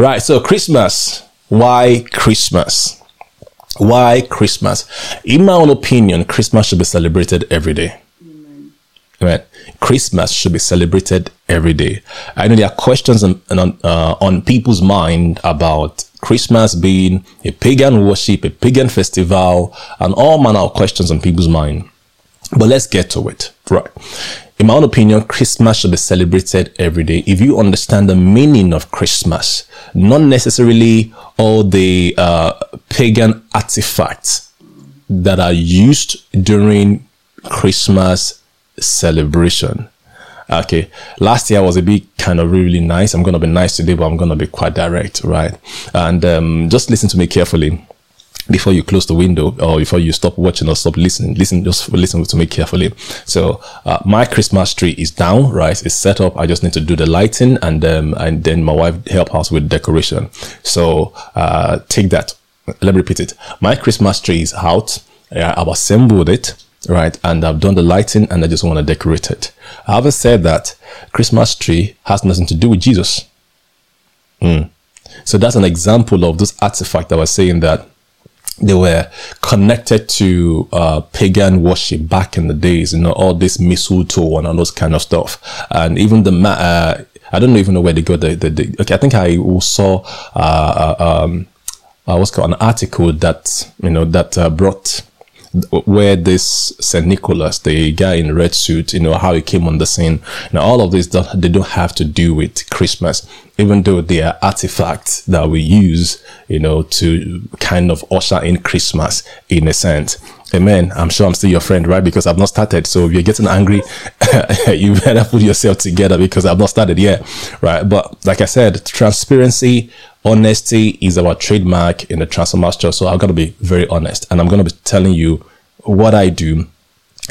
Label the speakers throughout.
Speaker 1: Right. So Christmas. Why Christmas? Why Christmas? In my own opinion, Christmas should be celebrated every day. Right. Christmas should be celebrated every day. I know there are questions on on, uh, on people's mind about Christmas being a pagan worship, a pagan festival, and all manner of questions on people's mind. But let's get to it. Right. In my own opinion, Christmas should be celebrated every day. If you understand the meaning of Christmas, not necessarily all the uh, pagan artifacts that are used during Christmas celebration. Okay. Last year was a bit kind of really nice. I'm going to be nice today, but I'm going to be quite direct, right? And um, just listen to me carefully before you close the window or before you stop watching or stop listening. Listen, just listen to me carefully. So, uh, my Christmas tree is down, right? It's set up. I just need to do the lighting and, um, and then my wife help us with decoration. So, uh, take that. Let me repeat it. My Christmas tree is out. I've assembled it right? And I've done the lighting and I just want to decorate it. I haven't said that Christmas tree has nothing to do with Jesus. Mm. So that's an example of this artifact that was saying that they were connected to uh, pagan worship back in the days, you know, all this mistletoe and all those kind of stuff. And even the, uh, I don't even know where they got the, the, the okay, I think I saw, uh, uh um, uh, what's called an article that, you know, that uh, brought where this St. Nicholas, the guy in red suit, you know, how he came on the scene. Now, all of this, they don't have to do with Christmas, even though they are artifacts that we use, you know, to kind of usher in Christmas in a sense. Amen. I'm sure I'm still your friend, right? Because I've not started. So if you're getting angry, you better put yourself together because I've not started yet, right? But like I said, transparency, honesty is our trademark in the Transformers Master. So I'm going to be very honest and I'm going to be telling you what I do.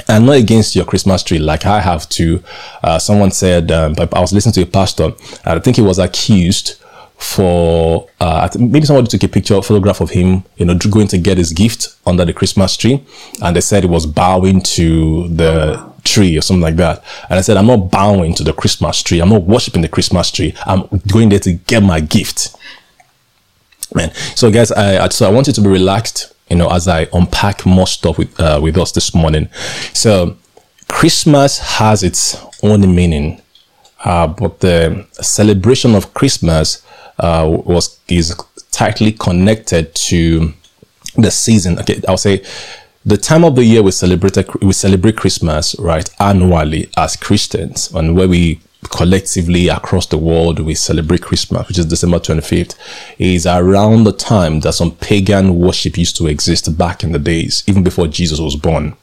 Speaker 1: I'm not against your Christmas tree like I have to. Uh, someone said, um, I was listening to a pastor, I think he was accused for uh, maybe somebody took a picture, a photograph of him, you know, going to get his gift under the Christmas tree, and they said he was bowing to the tree or something like that. And I said, I'm not bowing to the Christmas tree. I'm not worshiping the Christmas tree. I'm going there to get my gift. Man, so guys, I, I so I wanted to be relaxed, you know, as I unpack more stuff with uh, with us this morning. So Christmas has its own meaning, uh, but the celebration of Christmas uh, was is tightly connected to the season. Okay, I'll say the time of the year we celebrate we celebrate Christmas right annually as Christians, and where we collectively across the world we celebrate Christmas, which is December 25th, is around the time that some pagan worship used to exist back in the days, even before Jesus was born.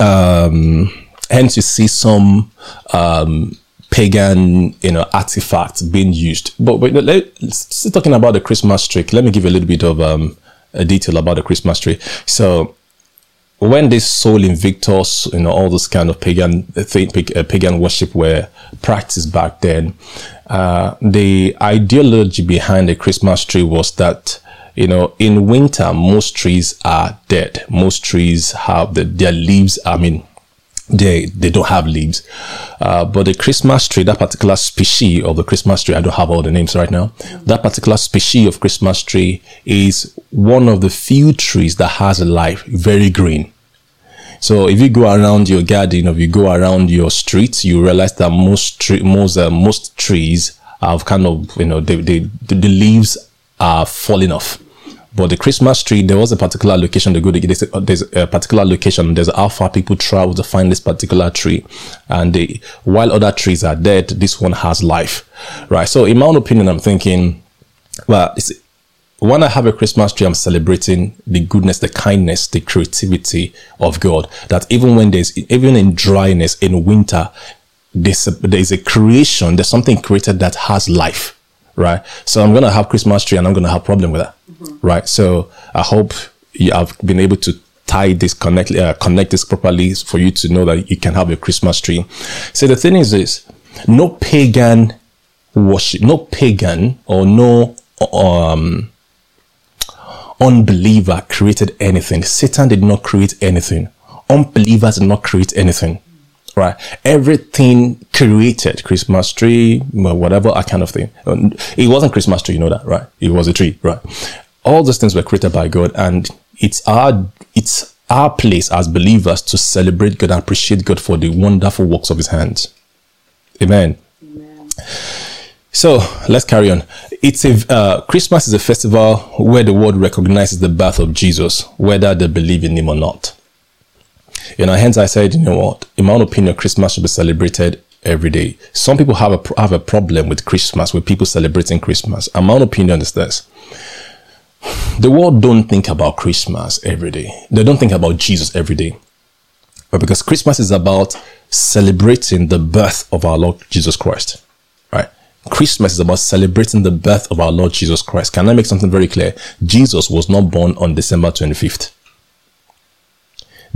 Speaker 1: Um, hence, you see some um, pagan, you know, artifacts being used. But, but let's talking about the Christmas tree. Let me give you a little bit of um, detail about the Christmas tree. So when this Sol Invictus, you know, all this kind of pagan thing, uh, pagan worship were practiced back then, uh, the ideology behind the Christmas tree was that you know, in winter, most trees are dead. Most trees have the, their leaves. I mean, they they don't have leaves. Uh, but the Christmas tree, that particular species of the Christmas tree, I don't have all the names right now. That particular species of Christmas tree is one of the few trees that has a life, very green. So if you go around your garden, or if you go around your streets, you realize that most most uh, most trees have kind of you know they, they the leaves are falling off. But the Christmas tree, there was a particular location to go to. There's a, uh, there's a particular location. There's how far people travel to find this particular tree. And they, while other trees are dead, this one has life, right? So in my own opinion, I'm thinking, well, when I have a Christmas tree, I'm celebrating the goodness, the kindness, the creativity of God. That even when there's, even in dryness, in winter, there's a, there's a creation, there's something created that has life right? So I'm gonna have Christmas tree, and I'm gonna have problem with that, mm-hmm. right? So I hope you have been able to tie this connect uh, connect this properly for you to know that you can have a Christmas tree. So the thing is this: no pagan worship, no pagan or no um unbeliever created anything. Satan did not create anything. Unbelievers did not create anything right? Everything created, Christmas tree, whatever, that kind of thing. It wasn't Christmas tree, you know that, right? It was a tree, right? All those things were created by God, and it's our it's our place as believers to celebrate God and appreciate God for the wonderful works of His hands. Amen. Amen. So let's carry on. It's a uh, Christmas is a festival where the world recognizes the birth of Jesus, whether they believe in Him or not. You know, hence I said, you know what? In my own opinion, Christmas should be celebrated every day. Some people have a have a problem with Christmas, with people celebrating Christmas. And my own opinion is this: the world don't think about Christmas every day. They don't think about Jesus every day, but because Christmas is about celebrating the birth of our Lord Jesus Christ, right? Christmas is about celebrating the birth of our Lord Jesus Christ. Can I make something very clear? Jesus was not born on December 25th.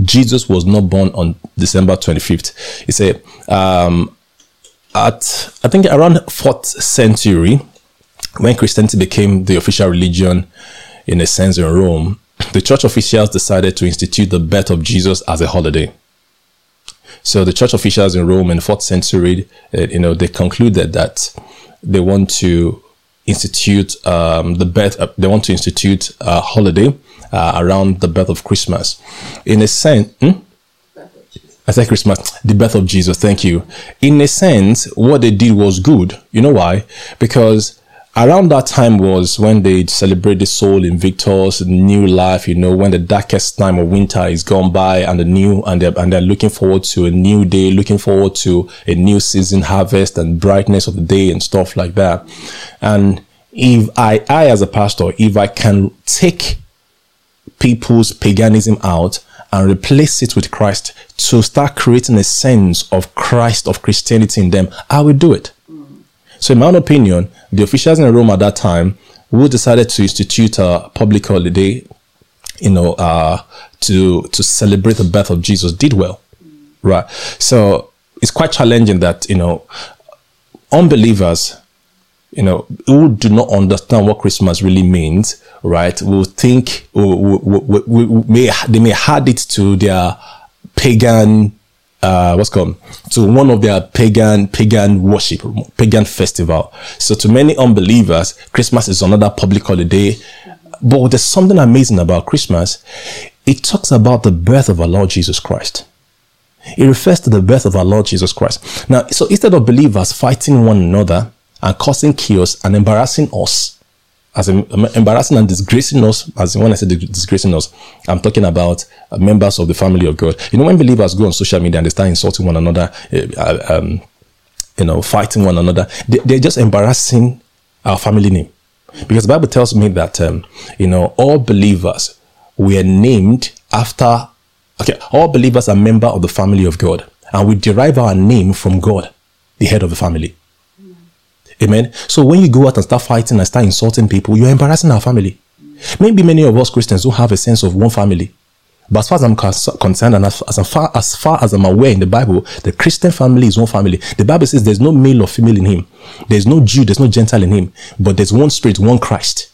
Speaker 1: Jesus was not born on December 25th. He said, um, at I think around 4th century, when Christianity became the official religion in a sense in Rome, the church officials decided to institute the birth of Jesus as a holiday. So the church officials in Rome in the 4th century, uh, you know, they concluded that they want to institute um, the birth, uh, they want to institute a holiday uh, around the birth of Christmas. In a sense, hmm? I said Christmas, the birth of Jesus. Thank you. In a sense, what they did was good. You know why? Because around that time was when they celebrate the Sol Invictus, new life, you know, when the darkest time of winter is gone by and the new, and they're, and they're looking forward to a new day, looking forward to a new season harvest and brightness of the day and stuff like that. And if I, I as a pastor, if I can take people's paganism out and replace it with Christ to start creating a sense of Christ, of Christianity in them, I will do it. So, in my own opinion, the officials in Rome at that time who decided to institute a public holiday, you know, uh, to to celebrate the birth of Jesus did well, right? So it's quite challenging that you know unbelievers you know, who do not understand what Christmas really means, right, will think, will, will, will, may, they may add it to their pagan, uh, what's called, to one of their pagan, pagan worship, pagan festival. So to many unbelievers, Christmas is another public holiday. But there's something amazing about Christmas. It talks about the birth of our Lord Jesus Christ. It refers to the birth of our Lord Jesus Christ. Now, so instead of believers fighting one another, and causing chaos and embarrassing us. As in, embarrassing and disgracing us, as in when I say disgracing us, I'm talking about uh, members of the family of God. You know, when believers go on social media and they start insulting one another, uh, um, you know, fighting one another, they, they're just embarrassing our family name. Because the Bible tells me that, um, you know, all believers were named after, okay, all believers are member of the family of God. And we derive our name from God, the head of the family. Amen. So when you go out and start fighting and start insulting people, you're embarrassing our family. Maybe many of us Christians don't have a sense of one family. But as far as I'm concerned, and as, far, as far as I'm aware in the Bible, the Christian family is one family. The Bible says there's no male or female in him. There's no Jew, there's no Gentile in him. But there's one spirit, one Christ.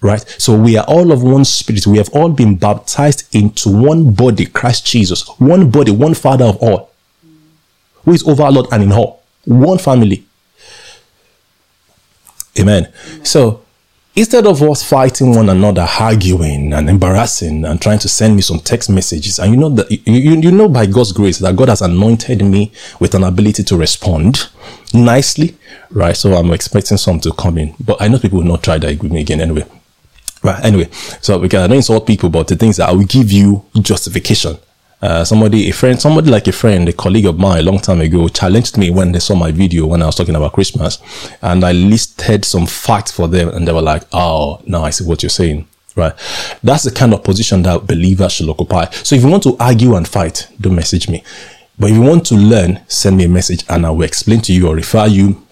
Speaker 1: Right? So we are all of one spirit. We have all been baptized into one body, Christ Jesus. One body, one Father of all. Who is over Lord and in all. One family. Amen. So instead of us fighting one another, arguing and embarrassing and trying to send me some text messages, and you know that you, you know by God's grace that God has anointed me with an ability to respond nicely, right? So I'm expecting some to come in, but I know people will not try that with me again anyway. Right. Anyway, so we can I don't insult people, but the things that I will give you justification uh, somebody, a friend, somebody like a friend, a colleague of mine a long time ago challenged me when they saw my video when I was talking about Christmas and I listed some facts for them and they were like, oh, now I see what you're saying. Right. That's the kind of position that believers should occupy. So if you want to argue and fight, don't message me. But if you want to learn, send me a message and I will explain to you or refer you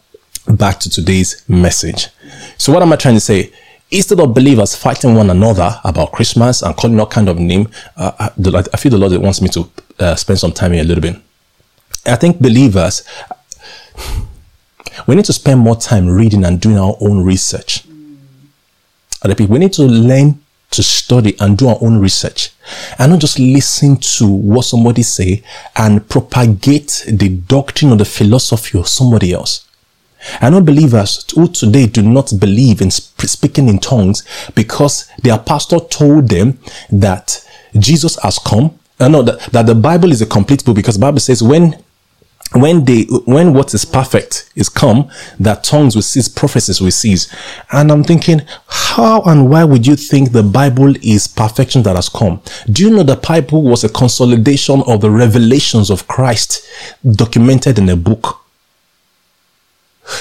Speaker 1: back to today's message. So what am I trying to say? Instead of believers fighting one another about Christmas and calling all kind of name, uh, I, I, feel the Lord wants me to uh, spend some time here a little bit. I think believers, we need to spend more time reading and doing our own research. Other people, we need to learn to study and do our own research and not just listen to what somebody say and propagate the doctrine or the philosophy of somebody else. I know believers who today do not believe in speaking in tongues because their pastor told them that Jesus has come. I know that, that the Bible is a complete book because Bible says when when they when what is perfect is come that tongues will cease prophecies will cease. And i'm thinking how and why would you think the bible is perfection that has come? Do you know the bible was a consolidation of the revelations of christ documented in a book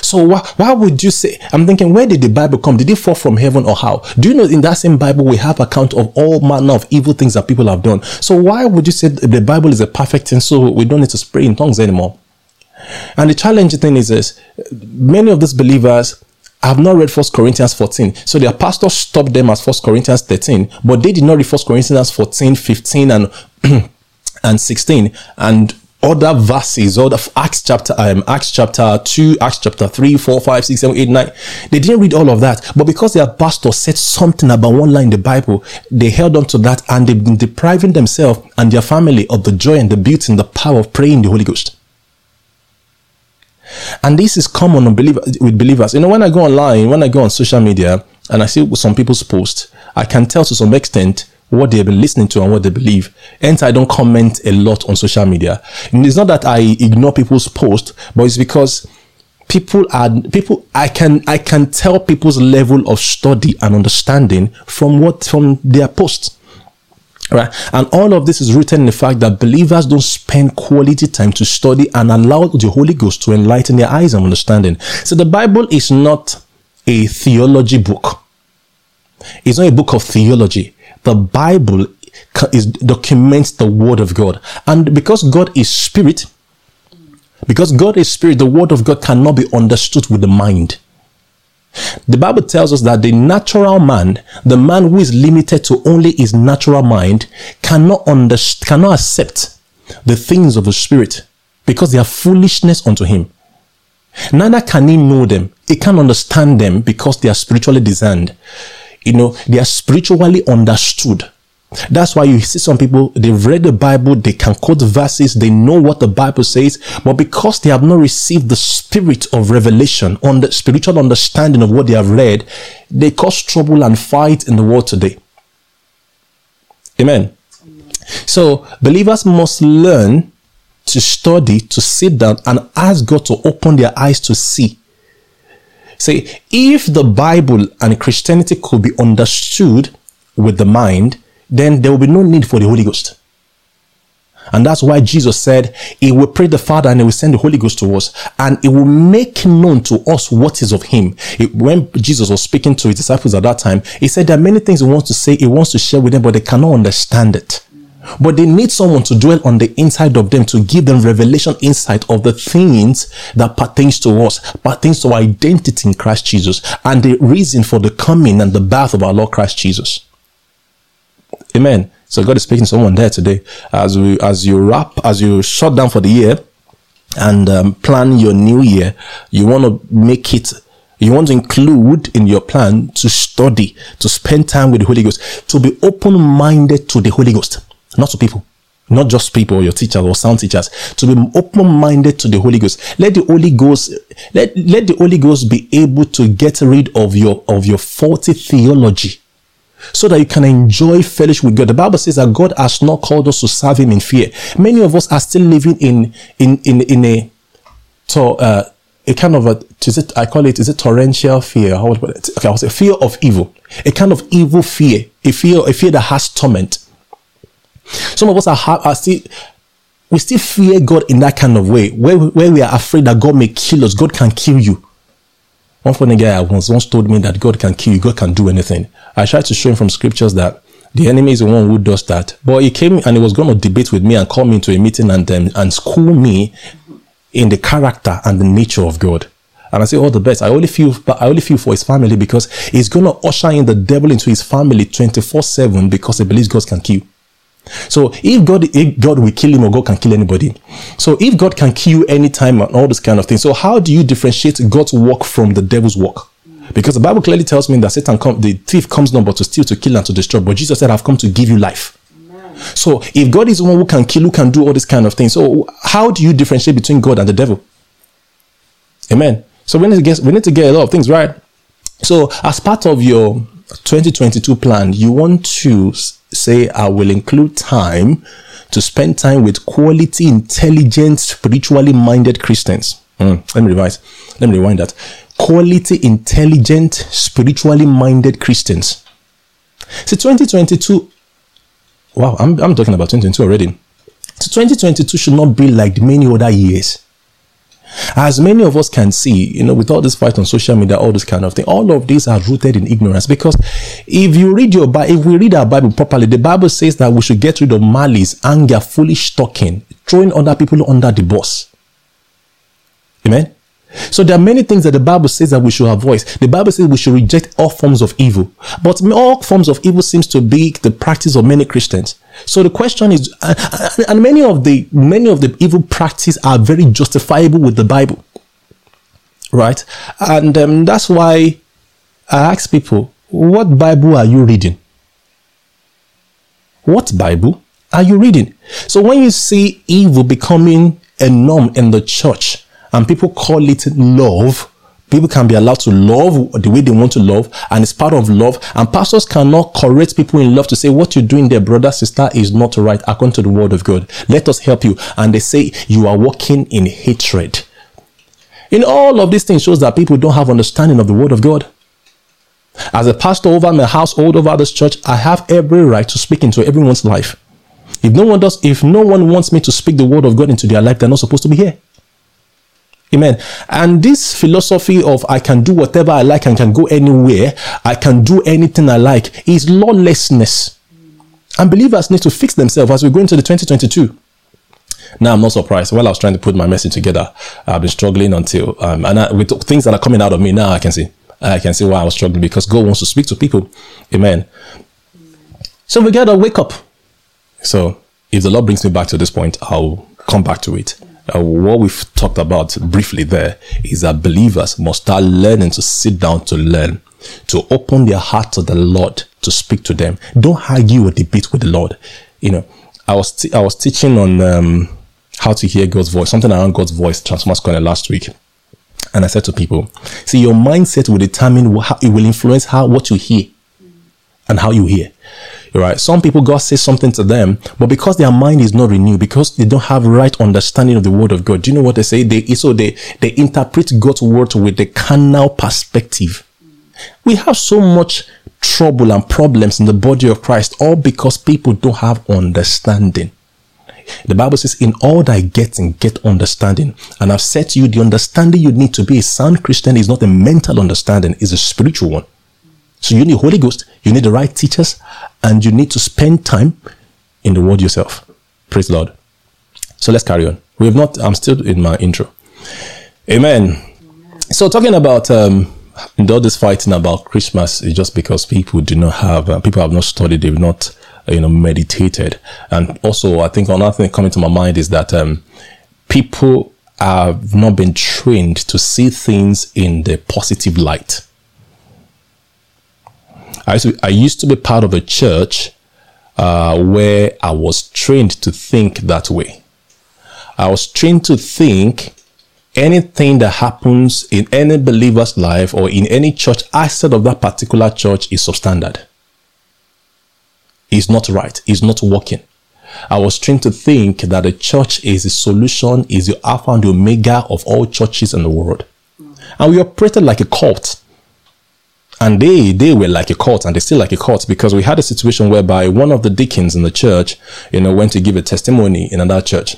Speaker 1: so why, why would you say, I'm thinking, where did the Bible come? Did it fall from heaven or how? Do you know in that same Bible, we have account of all manner of evil things that people have done. So why would you say the Bible is a perfect thing? So we don't need to pray in tongues anymore. And the challenging thing is this, many of these believers have not read First Corinthians 14. So their pastor stopped them at First Corinthians 13, but they did not read First Corinthians 14, 15, and and 16. And other verses, or the Acts chapter, um, Acts chapter 2, Acts chapter 3, 4, 5, 6, 7, 8, 9. They didn't read all of that. But because their pastor said something about one line in the Bible, they held on to that and they've been depriving themselves and their family of the joy and the beauty and the power of praying the Holy Ghost. And this is common with believers. You know, when I go online, when I go on social media and I see some people's posts, I can tell to some extent what they've been listening to and what they believe. Hence, I don't comment a lot on social media. And it's not that I ignore people's posts, but it's because people are people I can I can tell people's level of study and understanding from what from their posts. Right? And all of this is written in the fact that believers don't spend quality time to study and allow the Holy Ghost to enlighten their eyes and understanding. So the Bible is not a theology book. It's not a book of theology the Bible is documents the word of God. And because God is spirit, because God is spirit, the word of God cannot be understood with the mind. The Bible tells us that the natural man, the man who is limited to only his natural mind, cannot understand, cannot accept the things of the spirit because they are foolishness unto him. Neither can he know them. He can't understand them because they are spiritually designed you know, they are spiritually understood. That's why you see some people, they've read the Bible, they can quote verses, they know what the Bible says, but because they have not received the spirit of revelation, on the spiritual understanding of what they have read, they cause trouble and fight in the world today. Amen. So believers must learn to study, to sit down and ask God to open their eyes to see Say, if the Bible and Christianity could be understood with the mind, then there will be no need for the Holy Ghost. And that's why Jesus said, He will pray the Father and He will send the Holy Ghost to us and He will make known to us what is of Him. It, when Jesus was speaking to His disciples at that time, He said there are many things He wants to say, He wants to share with them, but they cannot understand it. But they need someone to dwell on the inside of them to give them revelation insight of the things that pertains to us, pertains to our identity in Christ Jesus, and the reason for the coming and the birth of our Lord Christ Jesus. Amen. So God is speaking to someone there today as we as you wrap, as you shut down for the year and um, plan your new year. You want to make it you want to include in your plan to study, to spend time with the Holy Ghost, to be open minded to the Holy Ghost not to people not just people, or your teachers or sound teachers, to be open-minded to the Holy Ghost. Let the Holy Ghost, let, let the Holy Ghost be able to get rid of your, of your faulty theology so that you can enjoy fellowship with God. The Bible says that God has not called us to serve Him in fear. Many of us are still living in, in, in, in a, to, uh, a kind of a, is it, I call it, is it torrential fear? How would it? Okay, I was a fear of evil. A kind of evil fear. A fear, a fear that has torment. Some of us are, are still, we still fear God in that kind of way, where, where we are afraid that God may kill us. God can kill you. One funny guy once, once told me that God can kill you, God can do anything. I tried to show him from scriptures that the enemy is the one who does that. But he came and he was going to debate with me and call me into a meeting and um, and school me in the character and the nature of God. And I say all the best. I only feel, I only feel for his family because he's going to usher in the devil into his family 24 7 because he believes God can kill. So if God, if God will kill him or God can kill anybody. So if God can kill you anytime and all this kind of thing. So how do you differentiate God's work from the devil's work? Because the Bible clearly tells me that Satan come, the thief comes not but to steal, to kill, and to destroy. But Jesus said, I've come to give you life. So if God is the one who can kill, who can do all this kind of things, so how do you differentiate between God and the devil? Amen. So we need to get we need to get a lot of things right. So as part of your 2022 plan, you want to say, I will include time to spend time with quality, intelligent, spiritually minded Christians. Mm, let me revise. Let me rewind that. Quality, intelligent, spiritually minded Christians. See, 2022, wow, I'm, I'm talking about 2022 already. So 2022 should not be like many other years. As many of us can see, you know, with all this fight on social media, all this kind of thing, all of these are rooted in ignorance. Because if you read your Bible, if we read our Bible properly, the Bible says that we should get rid of malice, anger, foolish talking, throwing other people under the bus. Amen. So there are many things that the Bible says that we should avoid. The Bible says we should reject all forms of evil. But all forms of evil seems to be the practice of many Christians. So the question is, and many of the many of the evil practices are very justifiable with the Bible, right? And um, that's why I ask people, what Bible are you reading? What Bible are you reading? So when you see evil becoming a norm in the church, and people call it love. People can be allowed to love the way they want to love, and it's part of love. And pastors cannot correct people in love to say what you're doing there, brother, sister, is not right according to the word of God. Let us help you. And they say you are walking in hatred. In all of these things shows that people don't have understanding of the word of God. As a pastor over my household, over this church, I have every right to speak into everyone's life. If no one does, if no one wants me to speak the word of God into their life, they're not supposed to be here. Amen. And this philosophy of I can do whatever I like and can go anywhere, I can do anything I like is lawlessness. And believers need to fix themselves as we go into the 2022. Now I'm not surprised. While I was trying to put my message together, I've been struggling until um, and I, with things that are coming out of me now, I can see I can see why I was struggling because God wants to speak to people. Amen. So we gotta wake up. So if the Lord brings me back to this point, I'll come back to it uh, what we've talked about briefly there is that believers must start learning to sit down to learn, to open their heart to the Lord, to speak to them. Don't argue or debate with the Lord. You know, I was t- I was teaching on um, how to hear God's voice, something around God's voice, Transformers Corner last week. And I said to people, see, your mindset will determine how it will influence how what you hear and how you hear. Right? Some people, God says something to them, but because their mind is not renewed, because they don't have right understanding of the word of God, do you know what they say? They so they they interpret God's word with the carnal perspective. We have so much trouble and problems in the body of Christ, all because people don't have understanding. The Bible says, in all thy getting, get understanding. And I've said to you, the understanding you need to be a sound Christian is not a mental understanding, it's a spiritual one. So you need Holy Ghost, you need the right teachers, and you need to spend time in the Word yourself. Praise the Lord. So let's carry on. We have not. I'm still in my intro. Amen. So talking about um, all this fighting about Christmas is just because people do not have uh, people have not studied. They've not uh, you know meditated, and also I think another thing coming to my mind is that um, people have not been trained to see things in the positive light. I used to, I used to be part of a church uh, where I was trained to think that way. I was trained to think anything that happens in any believer's life or in any church outside of that particular church is substandard. It's not right. It's not working. I was trained to think that the church is the solution, is the alpha and the omega of all churches in the world. And we operated like a cult and they they were like a cult and they still like a cult because we had a situation whereby one of the deacons in the church you know went to give a testimony in another church.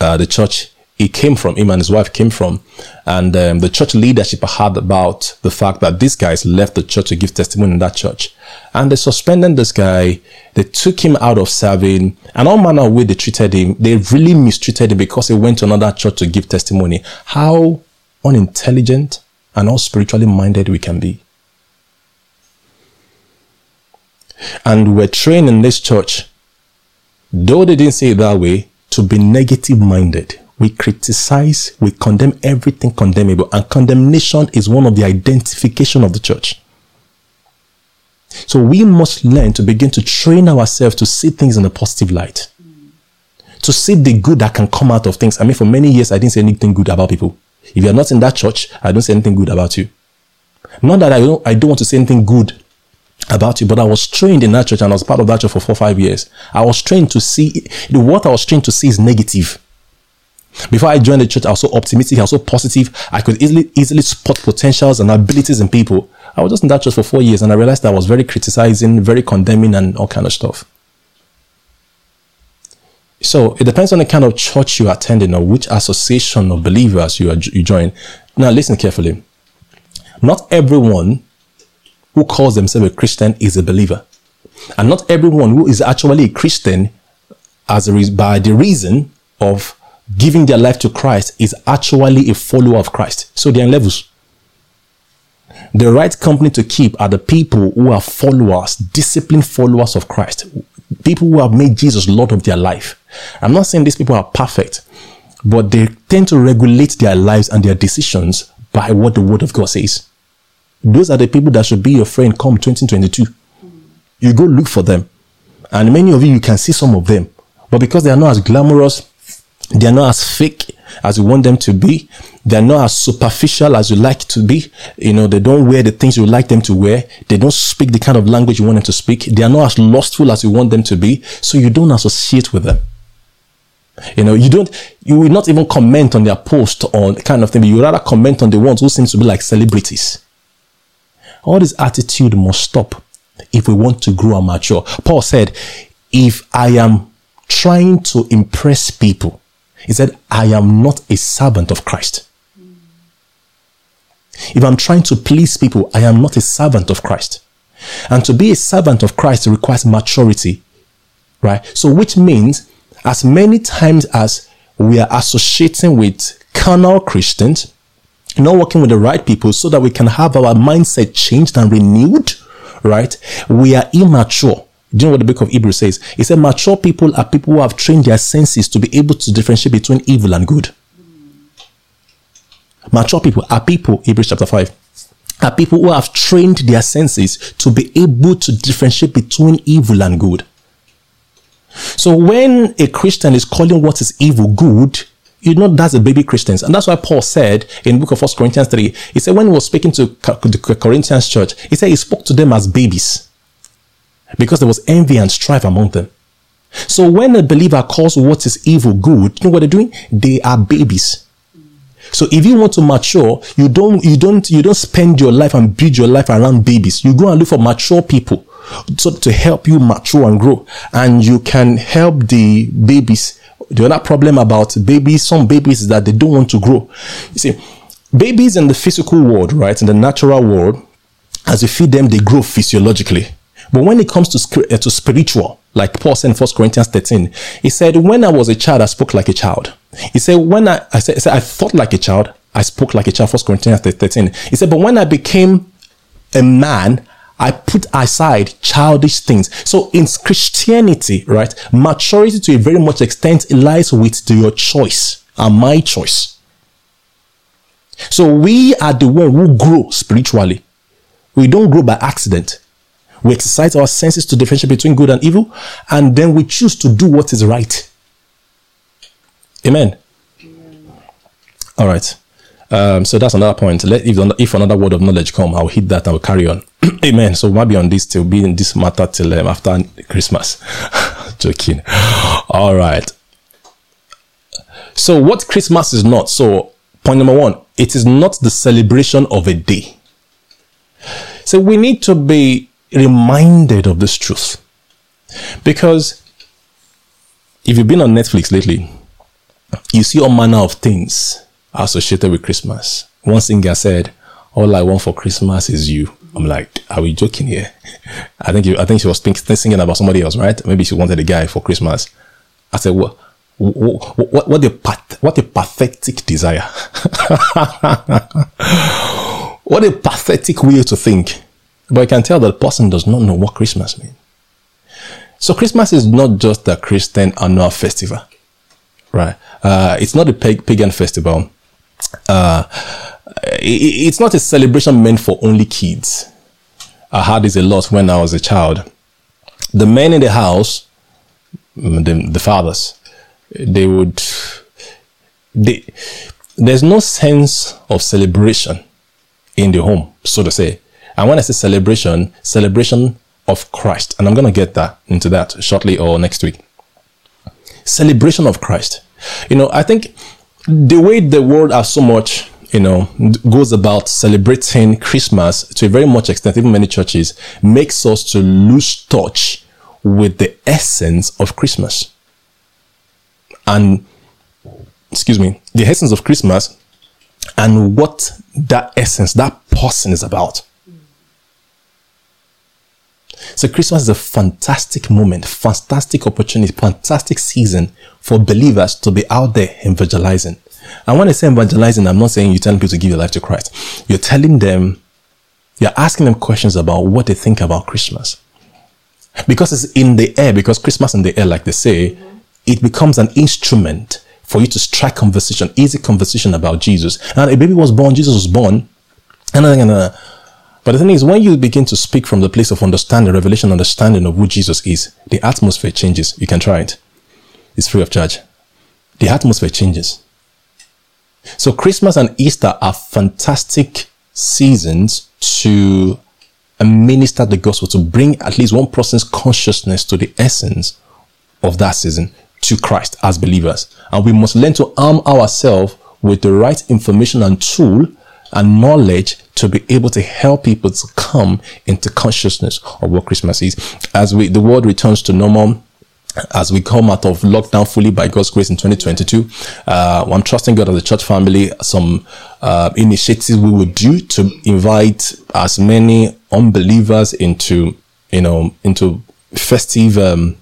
Speaker 1: Uh, the church he came from him and his wife came from and um, the church leadership heard about the fact that these guys left the church to give testimony in that church. And they suspended this guy. They took him out of serving and all manner of way they treated him. They really mistreated him because he went to another church to give testimony. How unintelligent and how spiritually minded we can be And we're trained in this church, though they didn't say it that way, to be negative minded. we criticize, we condemn everything condemnable, and condemnation is one of the identification of the church. So we must learn to begin to train ourselves to see things in a positive light. To see the good that can come out of things. I mean, for many years, I didn't say anything good about people. If you're not in that church, I don't say anything good about you. Not that I don't, I don't want to say anything good about you, but I was trained in that church and I was part of that church for four, five years. I was trained to see, the what I was trained to see is negative. Before I joined the church, I was so optimistic, I was so positive. I could easily, easily spot potentials and abilities in people. I was just in that church for four years and I realized that I was very criticizing, very condemning and all kind of stuff. So it depends on the kind of church you are attending or which association of believers you, are, you join. Now listen carefully. Not everyone who calls themselves a Christian is a believer. And not everyone who is actually a Christian as a by the reason of giving their life to Christ is actually a follower of Christ. So they're in levels. The right company to keep are the people who are followers, disciplined followers of Christ, people who have made Jesus Lord of their life. I'm not saying these people are perfect, but they tend to regulate their lives and their decisions by what the Word of God says. Those are the people that should be your friend come 2022. You go look for them. And many of you, you can see some of them. But because they are not as glamorous, they are not as fake as you want them to be. They're not as superficial as you like to be. You know, they don't wear the things you like them to wear. They don't speak the kind of language you want them to speak. They are not as lustful as you want them to be. So you don't associate with them. You know, you don't, you will not even comment on their post on kind of thing. You rather comment on the ones who seem to be like celebrities. All this attitude must stop if we want to grow and mature. Paul said, if I am trying to impress people, he said, I am not a servant of Christ. If I'm trying to please people, I am not a servant of Christ. And to be a servant of Christ requires maturity, right? So, which means as many times as we are associating with carnal Christians, not working with the right people so that we can have our mindset changed and renewed, right? We are immature. Do you know what the book of Hebrews says? It said mature people are people who have trained their senses to be able to differentiate between evil and good. Mature people are people, Hebrews chapter 5, are people who have trained their senses to be able to differentiate between evil and good. So when a Christian is calling what is evil good, you know that's the baby Christians. And that's why Paul said in book of First Corinthians 3, he said when he was speaking to the Corinthians church, he said he spoke to them as babies because there was envy and strife among them. So when a believer calls what is evil good, you know what they're doing? They are babies. So if you want to mature, you don't, you don't, you don't spend your life and build your life around babies. You go and look for mature people so to help you mature and grow. And you can help the babies the other problem about babies, some babies is that they don't want to grow. You see, babies in the physical world, right, in the natural world, as you feed them, they grow physiologically. But when it comes to, uh, to spiritual, like Paul said in 1 Corinthians 13, he said, When I was a child, I spoke like a child. He said, When I, I said, I, thought like a child, I spoke like a child, 1 Corinthians 13. He said, But when I became a man, I put aside childish things. So in Christianity, right, maturity to a very much extent lies with your choice and my choice. So we are the one who grow spiritually. We don't grow by accident. We exercise our senses to differentiate between good and evil, and then we choose to do what is right. Amen. All right. Um, so that's another point. Let, if, if another word of knowledge come, I'll hit that and we'll carry on. Amen. So we'll be on this till be in this matter till um, after Christmas. Joking. All right. So what Christmas is not. So point number one, it is not the celebration of a day. So we need to be reminded of this truth. Because if you've been on Netflix lately, you see all manner of things associated with Christmas. One singer said, "All I want for Christmas is you." I'm like, "Are we joking here?" I think you, I think she was thinking, singing about somebody else, right? Maybe she wanted a guy for Christmas. I said, "What? What? What, what a path, what a pathetic desire! what a pathetic way to think." But I can tell that the person does not know what Christmas means. So Christmas is not just a Christian annual festival. right? Uh, it's not a pagan festival. Uh, it, it's not a celebration meant for only kids. I had this a lot when I was a child. The men in the house, mm, the, the fathers, they would, they, there's no sense of celebration in the home, so to say. And when I say celebration, celebration of Christ. And I'm going to get that into that shortly or next week. Celebration of Christ. You know, I think the way the world has so much, you know, goes about celebrating Christmas to a very much extent, even many churches, makes us to lose touch with the essence of Christmas. And, excuse me, the essence of Christmas and what that essence, that person is about. So Christmas is a fantastic moment, fantastic opportunity, fantastic season for believers to be out there evangelizing. And when I say evangelizing, I'm not saying you're telling people to give your life to Christ. You're telling them, you're asking them questions about what they think about Christmas. Because it's in the air, because Christmas in the air, like they say, it becomes an instrument for you to strike conversation, easy conversation about Jesus. And a baby was born, Jesus was born. And then, uh, but the thing is, when you begin to speak from the place of understanding, revelation, understanding of who Jesus is, the atmosphere changes. You can try it. It's free of charge. The atmosphere changes. So Christmas and Easter are fantastic seasons to minister the gospel, to bring at least one person's consciousness to the essence of that season to Christ as believers. And we must learn to arm ourselves with the right information and tool and knowledge to be able to help people to come into consciousness of what Christmas is. As we, the world returns to normal, as we come out of lockdown fully by God's grace in 2022, uh, I'm trusting God as a church family, some uh, initiatives we will do to invite as many unbelievers into, you know, into festive um,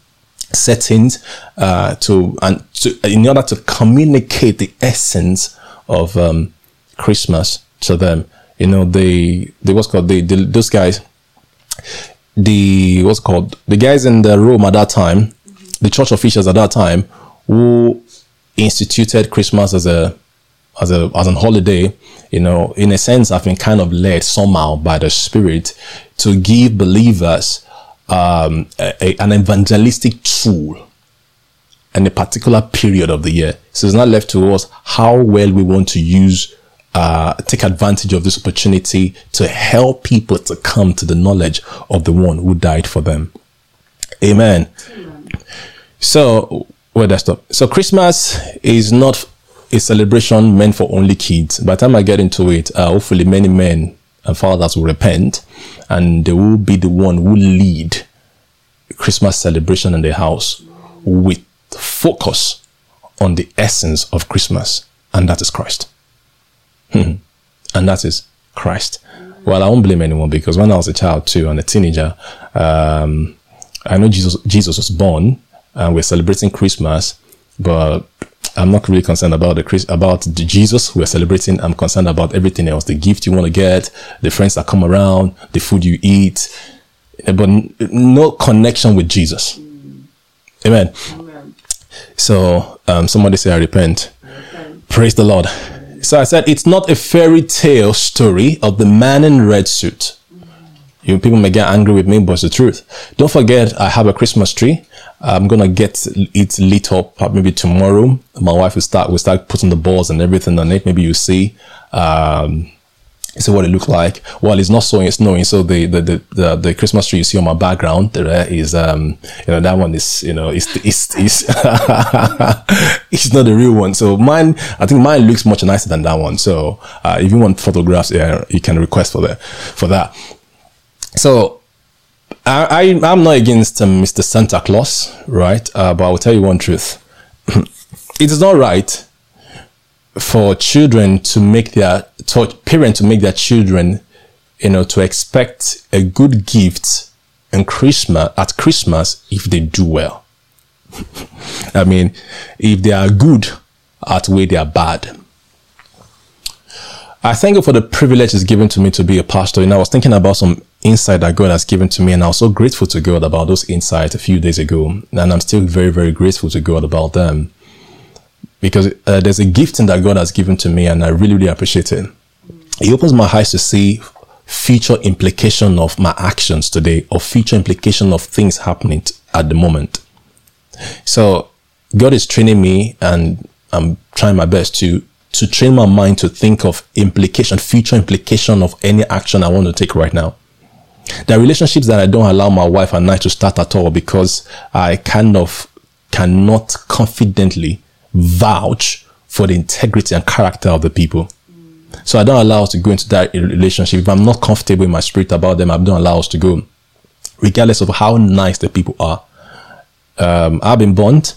Speaker 1: settings uh, to and to in order to communicate the essence of um, Christmas to them. You know, they they what's called they, the those guys, the what's called the guys in the room at that time, the church officials at that time who instituted Christmas as a as a as an holiday, you know, in a sense, I've been kind of led somehow by the Spirit to give believers um, a, a, an evangelistic tool in a particular period of the year. So it's not left to us how well we want to use uh, take advantage of this opportunity to help people to come to the knowledge of the one who died for them. Amen. Amen. So, where did I stop? So, Christmas is not a celebration meant for only kids. By the time I get into it, uh, hopefully many men and fathers will repent and they will be the one who lead Christmas celebration in their house with focus on the essence of Christmas, and that is Christ. Hmm. and that is Christ. Well, I won't blame anyone because when I was a child too and a teenager, um, I know Jesus Jesus was born and we're celebrating Christmas, but I'm not really concerned about the Christ, about the Jesus we're celebrating. I'm concerned about everything else: the gift you want to get, the friends that come around, the food you eat, but no connection with Jesus. Amen. Amen. So um, somebody say, "I repent." Praise the Lord. So I said it's not a fairy tale story of the man in red suit. You people may get angry with me, but it's the truth. Don't forget, I have a Christmas tree. I'm gonna get it lit up maybe tomorrow. My wife will start will start putting the balls and everything on it. Maybe you see. Um, see what it looks like. Well, it's not snowing, it's snowing. So the, the, the, the, the Christmas tree you see on my background there is, um, you know, that one is, you know, it's, it's, it's, it's not the real one. So mine, I think mine looks much nicer than that one. So, uh, if you want photographs, yeah, you can request for that, for that. So, I, I am not against um, Mr. Santa Claus, right? Uh, but I will tell you one truth. it is not right for children to make their to parents to make their children, you know, to expect a good gift and Christmas at Christmas if they do well. I mean, if they are good at way they are bad. I thank you for the privilege it's given to me to be a pastor. And I was thinking about some insight that God has given to me, and I was so grateful to God about those insights a few days ago. And I'm still very, very grateful to God about them. Because uh, there's a gifting that God has given to me, and I really, really appreciate it. It opens my eyes to see future implication of my actions today, or future implication of things happening at the moment. So God is training me, and I'm trying my best to to train my mind to think of implication, future implication of any action I want to take right now. There are relationships that I don't allow my wife and I to start at all because I kind of cannot confidently vouch for the integrity and character of the people. So I don't allow us to go into that relationship. If I'm not comfortable in my spirit about them, I don't allow us to go, regardless of how nice the people are. Um, I've been burnt.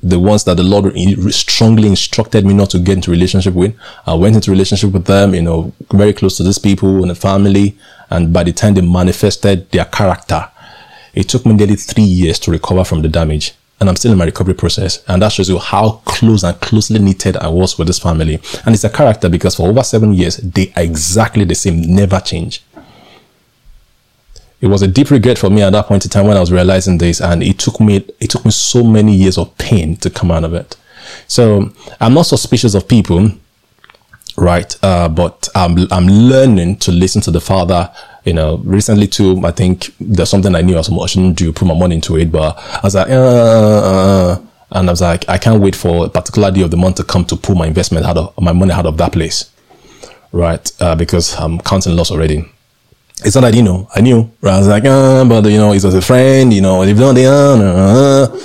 Speaker 1: The ones that the Lord strongly instructed me not to get into relationship with. I went into relationship with them, you know, very close to these people and the family. And by the time they manifested their character, it took me nearly three years to recover from the damage and I'm still in my recovery process. And that shows you how close and closely knitted I was with this family. And it's a character because for over seven years, they are exactly the same, never change. It was a deep regret for me at that point in time when I was realizing this, and it took me it took me so many years of pain to come out of it. So I'm not suspicious of people, right? Uh, but I'm I'm learning to listen to the Father you know, recently too, I think there's something I knew I, was, I shouldn't do, put my money into it, but I was like, uh, uh, and I was like, I can't wait for a particular day of the month to come to pull my investment out of my money out of that place, right? Uh, because I'm counting loss already. It's not that you know, I knew. Right? I was like, uh, but you know, he's as a friend, you know, if not, uh, uh,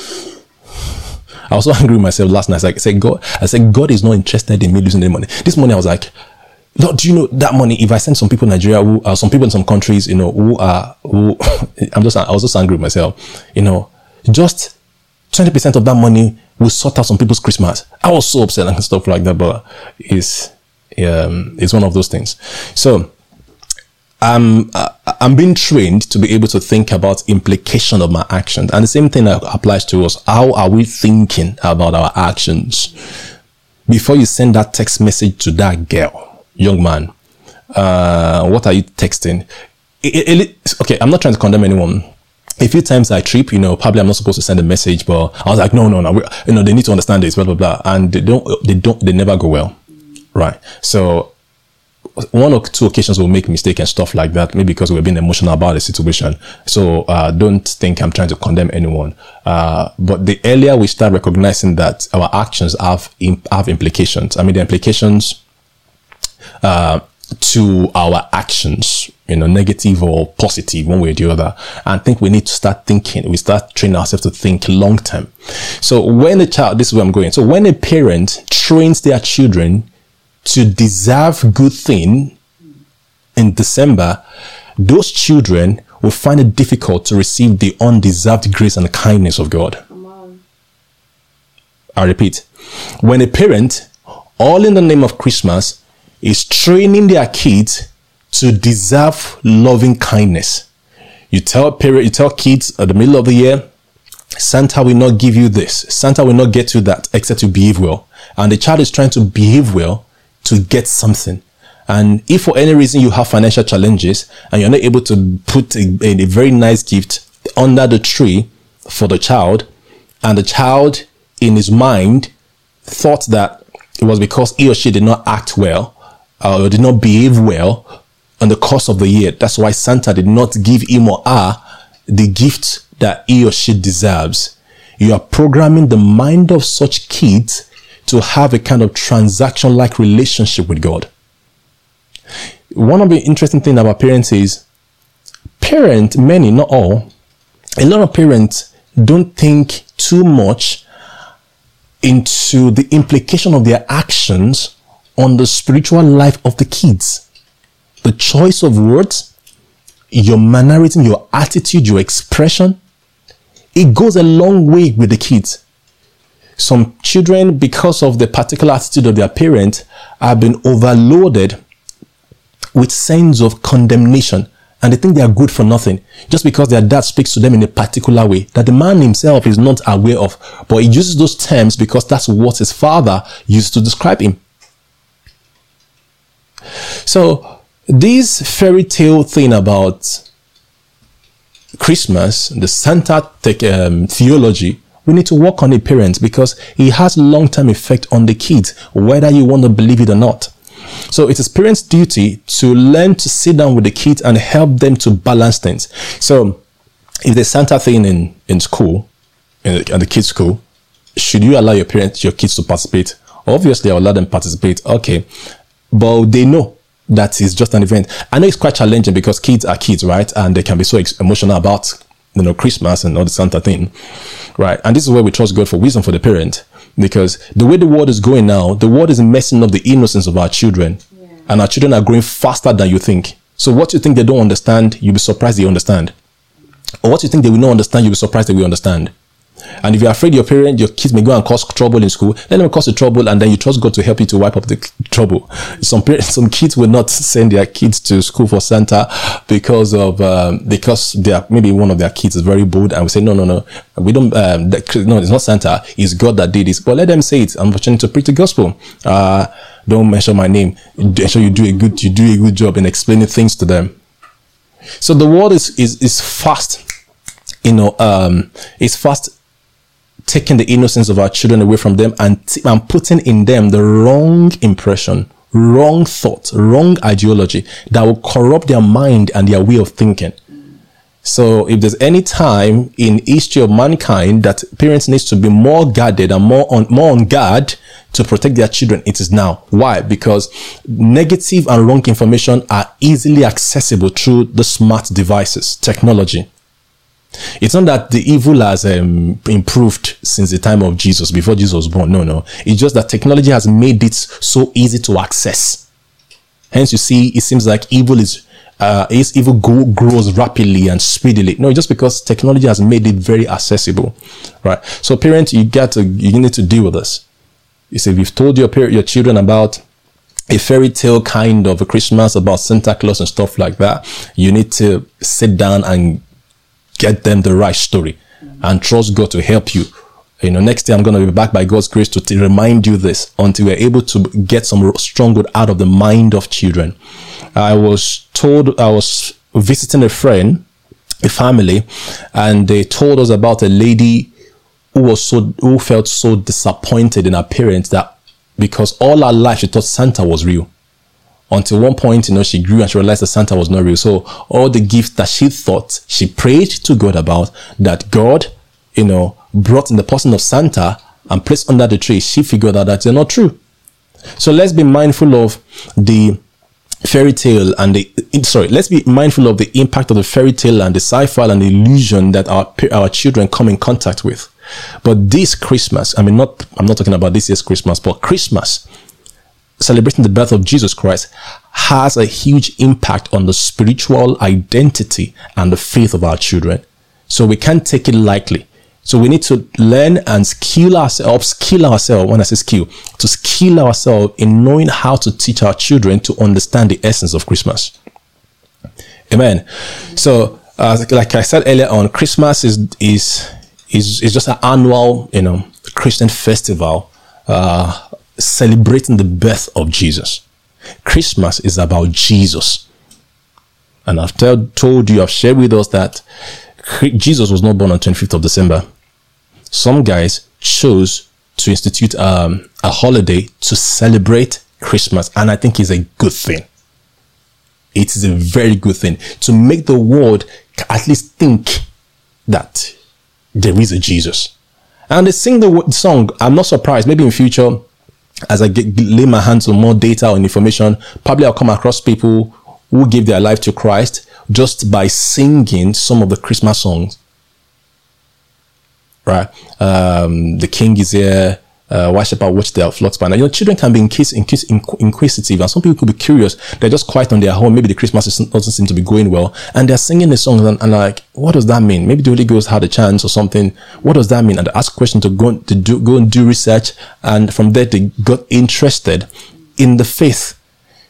Speaker 1: I was so angry with myself last night. I said, God, I said, God is not interested in me losing any money. This morning I was like, Lord, do you know that money? If I send some people in Nigeria, who uh, some people in some countries, you know, who are, who, I'm just, I was just angry with myself, you know, just 20% of that money will sort out some people's Christmas. I was so upset and stuff like that, but it's, um, it's one of those things. So, I'm, I'm being trained to be able to think about implication of my actions. And the same thing applies to us. How are we thinking about our actions? Before you send that text message to that girl, young man, uh, what are you texting? It, it, okay, I'm not trying to condemn anyone. A few times I trip, you know, probably I'm not supposed to send a message, but I was like, no, no, no, you know, they need to understand this, blah, blah, blah. And they don't, they don't, they never go well. Right. So one or two occasions we'll make mistake and stuff like that, maybe because we're being emotional about the situation. So uh, don't think I'm trying to condemn anyone. Uh, but the earlier we start recognizing that our actions have imp- have implications, I mean the implications uh, to our actions, you know, negative or positive, one way or the other. And I think we need to start thinking, we start training ourselves to think long term. So when a child, this is where I'm going. So when a parent trains their children to deserve good thing in December, those children will find it difficult to receive the undeserved grace and kindness of God. I repeat, when a parent, all in the name of Christmas, is training their kids to deserve loving kindness. You tell parent, you tell kids at the middle of the year, Santa will not give you this. Santa will not get you that except you behave well. And the child is trying to behave well to get something. And if for any reason you have financial challenges and you're not able to put a, a very nice gift under the tree for the child, and the child in his mind thought that it was because he or she did not act well uh, did not behave well on the course of the year. That's why Santa did not give him or her the gift that he or she deserves. You are programming the mind of such kids to have a kind of transaction like relationship with God. One of the interesting things about parents is parent, many, not all, a lot of parents don't think too much into the implication of their actions on the spiritual life of the kids. The choice of words, your mannerism, your attitude, your expression, it goes a long way with the kids. Some children, because of the particular attitude of their parent, have been overloaded with sense of condemnation and they think they are good for nothing just because their dad speaks to them in a particular way that the man himself is not aware of. But he uses those terms because that's what his father used to describe him. So this fairy tale thing about Christmas, the Santa um, theology we need to work on the parents because it has long-term effect on the kids, whether you want to believe it or not. So it is parents' duty to learn to sit down with the kids and help them to balance things. So if there's Santa thing in, in school, in the, in the kids' school, should you allow your parents, your kids to participate? Obviously, I'll let them participate. Okay. But they know that is just an event. I know it's quite challenging because kids are kids, right? And they can be so ex- emotional about, you know, Christmas and all the Santa thing, right? And this is where we trust God for wisdom for the parent because the way the world is going now, the world is messing up the innocence of our children, yeah. and our children are growing faster than you think. So what you think they don't understand, you'll be surprised they understand, or what you think they will not understand, you'll be surprised they will understand. And if you're afraid your parent, your kids may go and cause trouble in school, let them cause the trouble, and then you trust God to help you to wipe up the trouble. Some parents, some kids will not send their kids to school for Santa because of um, because they are maybe one of their kids is very bold, and we say no, no, no, we don't. Um, that, no, it's not Santa. It's God that did this. But let them say it. I'm trying to preach the gospel. Uh, don't mention my name. Ensure you do a good you do a good job in explaining things to them. So the world is is is fast. You know, um, it's fast taking the innocence of our children away from them and, t- and putting in them the wrong impression, wrong thought, wrong ideology that will corrupt their mind and their way of thinking. So if there's any time in history of mankind that parents needs to be more guarded and more on, more on guard to protect their children, it is now. Why? Because negative and wrong information are easily accessible through the smart devices, technology. It's not that the evil has um, improved since the time of Jesus, before Jesus was born. No, no. It's just that technology has made it so easy to access. Hence, you see, it seems like evil is uh, is evil go, grows rapidly and speedily. No, just because technology has made it very accessible, right? So, parents, you get to you need to deal with this. You see, you've told your parent, your children about a fairy tale kind of a Christmas about Santa Claus and stuff like that, you need to sit down and get them the right story and trust God to help you. You know, next day I'm going to be back by God's grace to t- remind you this until we're able to get some strong good out of the mind of children. I was told I was visiting a friend, a family, and they told us about a lady who was so, who felt so disappointed in her parents that because all her life she thought Santa was real until one point, you know, she grew and she realized that Santa was not real. So all the gifts that she thought she prayed to God about, that God, you know, brought in the person of Santa and placed under the tree, she figured out that they're not true. So let's be mindful of the fairy tale and the sorry let's be mindful of the impact of the fairy tale and the sci-fi and the illusion that our our children come in contact with but this christmas i mean not i'm not talking about this year's christmas but christmas celebrating the birth of Jesus Christ has a huge impact on the spiritual identity and the faith of our children. So we can't take it lightly. So we need to learn and skill ourselves, skill ourselves, when I say skill, to skill ourselves in knowing how to teach our children to understand the essence of Christmas. Amen. So, uh, like I said earlier on, Christmas is, is, is, is just an annual, you know, Christian festival, uh, celebrating the birth of Jesus. Christmas is about Jesus. And I've tell, told you, I've shared with us that Jesus was not born on 25th of December. Some guys chose to institute um, a holiday to celebrate Christmas, and I think it's a good thing. It is a very good thing to make the world at least think that there is a Jesus. And they sing the song. I'm not surprised. Maybe in future as I get, lay my hands on more data and information, probably I'll come across people who give their life to Christ just by singing some of the Christmas songs. Right? Um, the King is here uh, why shepherd watch their flocks by night. You know, children can be inquisitive, and some people could be curious. They're just quiet on their home. Maybe the Christmas doesn't seem to be going well, and they're singing the songs, and, and like, what does that mean? Maybe the Holy Ghost had a chance or something. What does that mean? And they ask questions to go to do go and do research, and from there they got interested in the faith.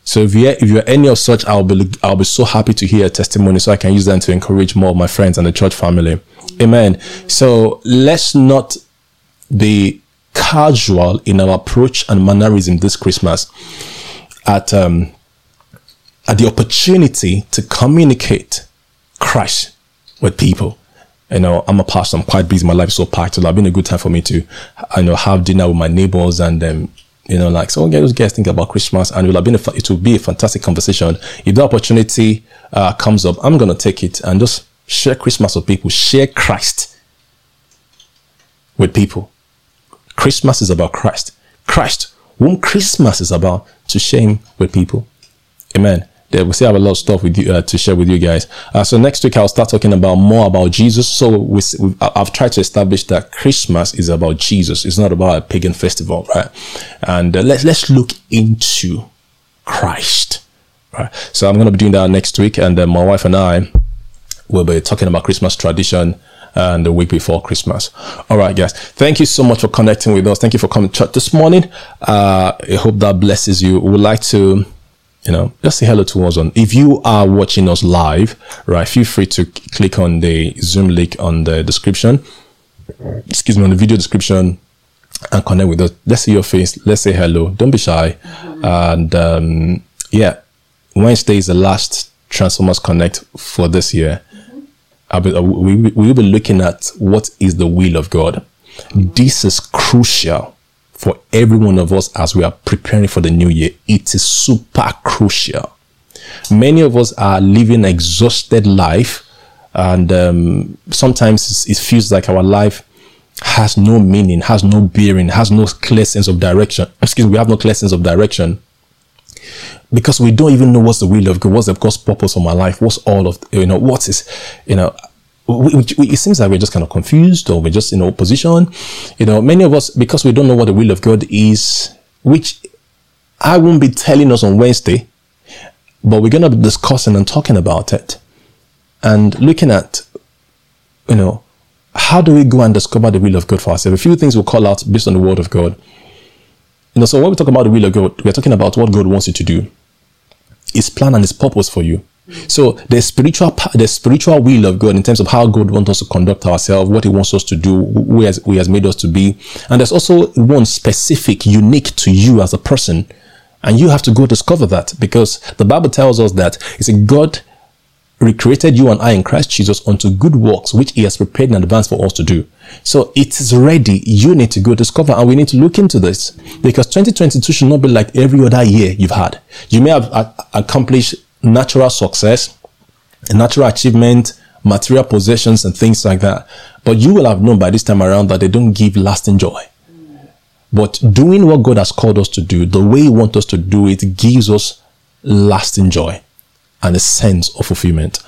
Speaker 1: So if you're if you're any of such, I'll be I'll be so happy to hear a testimony, so I can use that to encourage more of my friends and the church family. Amen. So let's not be casual in our approach and mannerism this Christmas at um, at the opportunity to communicate Christ with people. you know, I'm a pastor. I'm quite busy. My life is so packed. It's been a good time for me to, you know, have dinner with my neighbors and, um, you know, like, so Get those guys think about Christmas and it will have been, a, it will be a fantastic conversation. If the opportunity uh, comes up, I'm to take it and just share Christmas with people, share Christ with people. Christmas is about Christ. Christ, whom Christmas is about, to share with people. Amen There, we still have a lot of stuff with you uh, to share with you guys. Uh, so next week I'll start talking about more about Jesus. So we, I've tried to establish that Christmas is about Jesus. It's not about a pagan festival, right? And uh, let's let's look into Christ, right? So I'm going to be doing that next week, and my wife and I will be talking about Christmas tradition and the week before Christmas. All right, guys. Thank you so much for connecting with us. Thank you for coming to this morning. Uh, I hope that blesses you. We would like to you know, just say hello to us on. If you are watching us live, right, feel free to click on the Zoom link on the description. Excuse me, on the video description and connect with us. Let's see your face. Let's say hello. Don't be shy. Mm-hmm. And um, yeah, Wednesday is the last Transformers Connect for this year. Uh, we, will be looking at what is the will of God. This is crucial for every one of us as we are preparing for the new year. It is super crucial. Many of us are living exhausted life, and um, sometimes it feels like our life has no meaning, has no bearing, has no clear sense of direction. Excuse me, we have no clear sense of direction because we don't even know what's the will of God, what's the God's purpose for my life, what's all of you know, what is you know we, we, it seems like we're just kind of confused or we're just in opposition. You know, many of us, because we don't know what the will of God is, which I won't be telling us on Wednesday, but we're going to be discussing and talking about it and looking at, you know, how do we go and discover the will of God for ourselves? A few things we'll call out based on the word of God. You know, so when we talk about the will of God, we're talking about what God wants you to do, His plan and His purpose for you. So the spiritual the spiritual will of God in terms of how God wants us to conduct ourselves, what He wants us to do, who has, who has made us to be, and there's also one specific, unique to you as a person, and you have to go discover that because the Bible tells us that it's a God recreated you and I in Christ Jesus unto good works which He has prepared in advance for us to do. So it is ready. You need to go discover, and we need to look into this because 2022 should not be like every other year you've had. You may have uh, accomplished natural success, natural achievement, material possessions, and things like that. But you will have known by this time around that they don't give lasting joy. But doing what God has called us to do, the way He wants us to do it, gives us lasting joy and a sense of fulfillment.